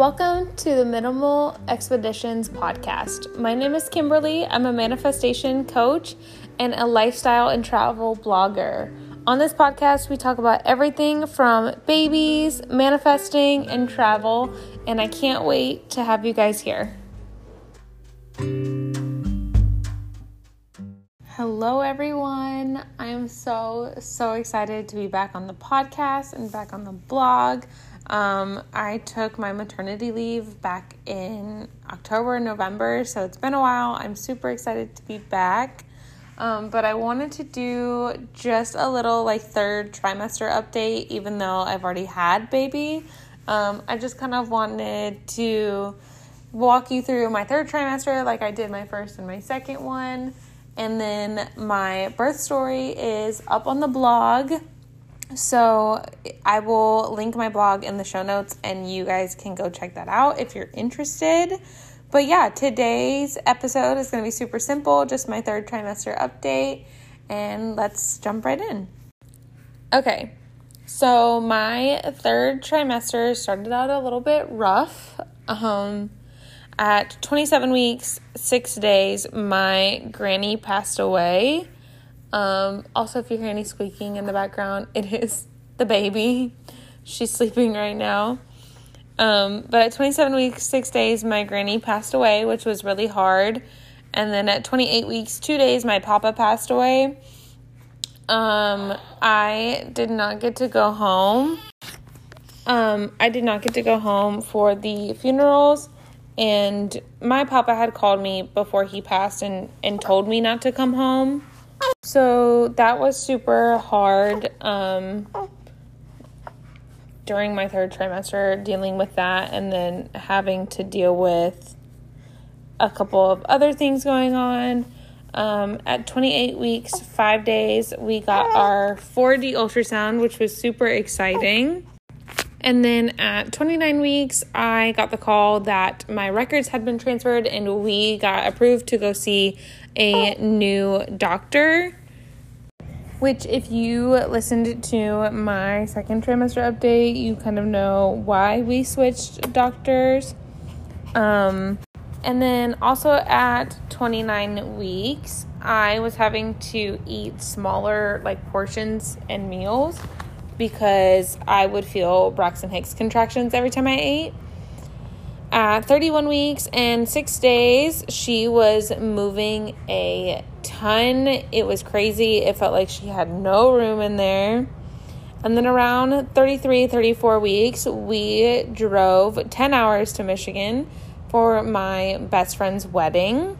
Welcome to the Minimal Expeditions podcast. My name is Kimberly. I'm a manifestation coach and a lifestyle and travel blogger. On this podcast, we talk about everything from babies, manifesting, and travel, and I can't wait to have you guys here. Hello, everyone. I am so, so excited to be back on the podcast and back on the blog. Um, I took my maternity leave back in October, November, so it's been a while. I'm super excited to be back. Um, but I wanted to do just a little like third trimester update, even though I've already had baby. Um, I just kind of wanted to walk you through my third trimester, like I did my first and my second one. And then my birth story is up on the blog. So I will link my blog in the show notes and you guys can go check that out if you're interested. But yeah, today's episode is going to be super simple, just my third trimester update. And let's jump right in. Okay, so my third trimester started out a little bit rough. Um, at 27 weeks, six days, my granny passed away. Um, also, if you hear any squeaking in the background, it is the baby. She's sleeping right now. Um, but at 27 weeks, six days, my granny passed away, which was really hard. And then at 28 weeks, two days, my papa passed away. Um, I did not get to go home. Um, I did not get to go home for the funerals. And my papa had called me before he passed and, and told me not to come home. So that was super hard um, during my third trimester, dealing with that and then having to deal with a couple of other things going on. Um, at 28 weeks, five days, we got our 4D ultrasound, which was super exciting. And then at 29 weeks, I got the call that my records had been transferred and we got approved to go see a new doctor. Which, if you listened to my second trimester update, you kind of know why we switched doctors. Um, and then also at 29 weeks, I was having to eat smaller like portions and meals because I would feel Braxton Hicks contractions every time I ate. At 31 weeks and six days, she was moving a ton. It was crazy. It felt like she had no room in there. And then around 33, 34 weeks, we drove 10 hours to Michigan for my best friend's wedding.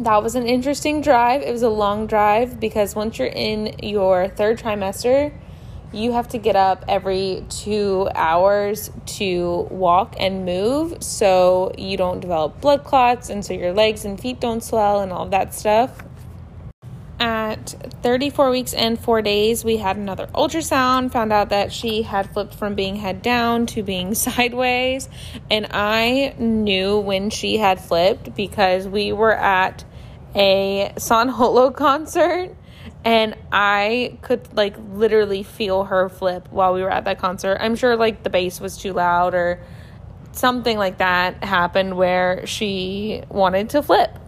That was an interesting drive. It was a long drive because once you're in your third trimester, you have to get up every two hours to walk and move so you don't develop blood clots and so your legs and feet don't swell and all that stuff. At 34 weeks and four days, we had another ultrasound, found out that she had flipped from being head down to being sideways. And I knew when she had flipped because we were at a San Holo concert and I could like literally feel her flip while we were at that concert. I'm sure like the bass was too loud or something like that happened where she wanted to flip.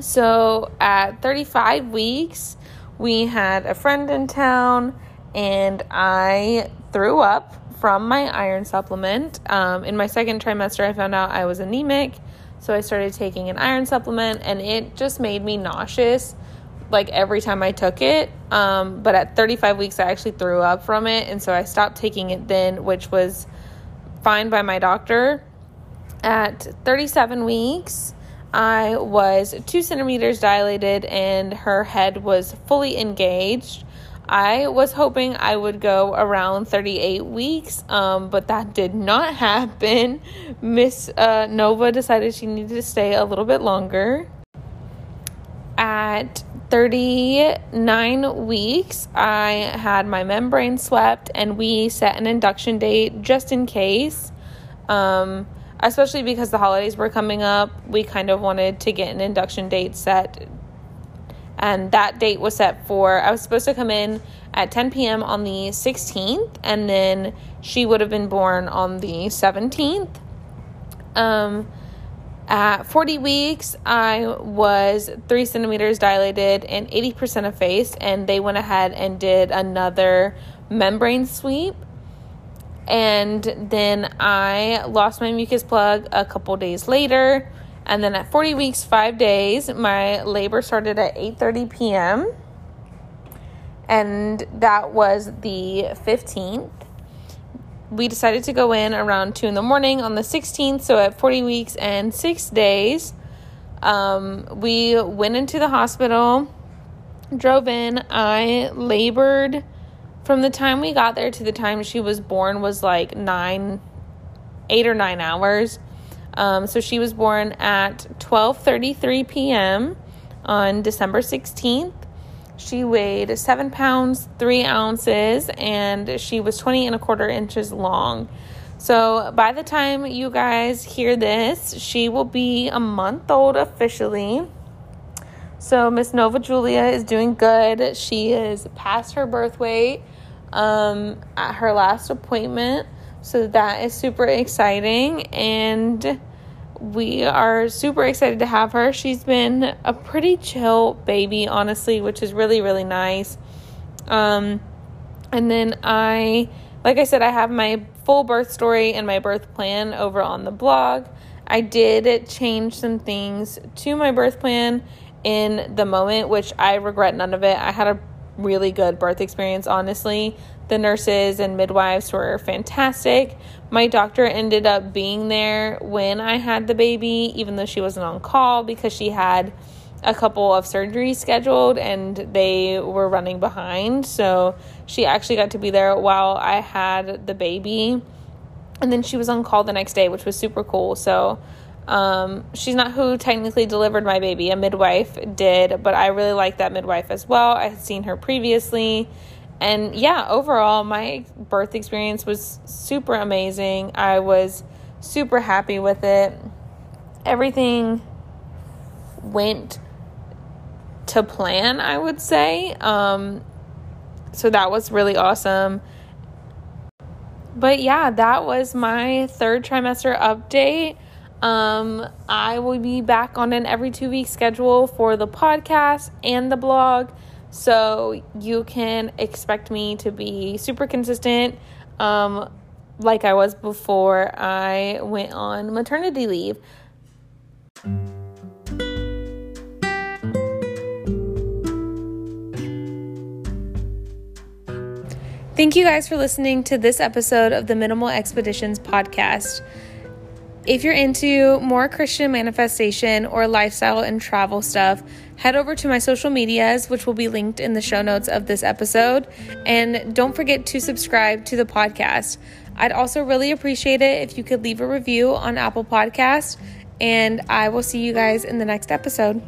So at 35 weeks, we had a friend in town and I threw up from my iron supplement. Um, in my second trimester, I found out I was anemic. So I started taking an iron supplement and it just made me nauseous like every time I took it. Um, but at 35 weeks, I actually threw up from it. And so I stopped taking it then, which was fine by my doctor. At 37 weeks, I was two centimeters dilated and her head was fully engaged. I was hoping I would go around 38 weeks, um, but that did not happen. Miss uh, Nova decided she needed to stay a little bit longer. At 39 weeks, I had my membrane swept, and we set an induction date just in case. Um, especially because the holidays were coming up, we kind of wanted to get an induction date set. And that date was set for, I was supposed to come in at 10 p.m. on the 16th, and then she would have been born on the 17th. Um, at 40 weeks, I was three centimeters dilated and 80% effaced, and they went ahead and did another membrane sweep. And then I lost my mucus plug a couple days later. And then at 40 weeks, five days, my labor started at 8:30 p.m. And that was the 15th we decided to go in around 2 in the morning on the 16th, so at 40 weeks and six days. Um, we went into the hospital, drove in. I labored from the time we got there to the time she was born was like nine, eight or nine hours. Um, so she was born at 12:33 p.m. on December 16th. She weighed seven pounds, three ounces, and she was 20 and a quarter inches long. So by the time you guys hear this, she will be a month old officially. So Miss Nova Julia is doing good. She is past her birth weight um, at her last appointment. So that is super exciting. And we are super excited to have her. She's been a pretty chill baby, honestly, which is really, really nice. Um, and then I, like I said, I have my full birth story and my birth plan over on the blog. I did change some things to my birth plan in the moment, which I regret none of it. I had a really good birth experience, honestly. The nurses and midwives were fantastic. My doctor ended up being there when I had the baby, even though she wasn't on call because she had a couple of surgeries scheduled and they were running behind. So she actually got to be there while I had the baby. And then she was on call the next day, which was super cool. So um, she's not who technically delivered my baby, a midwife did, but I really like that midwife as well. I had seen her previously and yeah, overall, my birth experience was super amazing. I was super happy with it. Everything went to plan, I would say. Um, so that was really awesome. But yeah, that was my third trimester update. Um, I will be back on an every two week schedule for the podcast and the blog. So you can expect me to be super consistent, um, like I was before I went on maternity leave. Thank you guys for listening to this episode of the Minimal Expeditions podcast. If you're into more Christian manifestation or lifestyle and travel stuff, head over to my social medias, which will be linked in the show notes of this episode. And don't forget to subscribe to the podcast. I'd also really appreciate it if you could leave a review on Apple Podcasts. And I will see you guys in the next episode.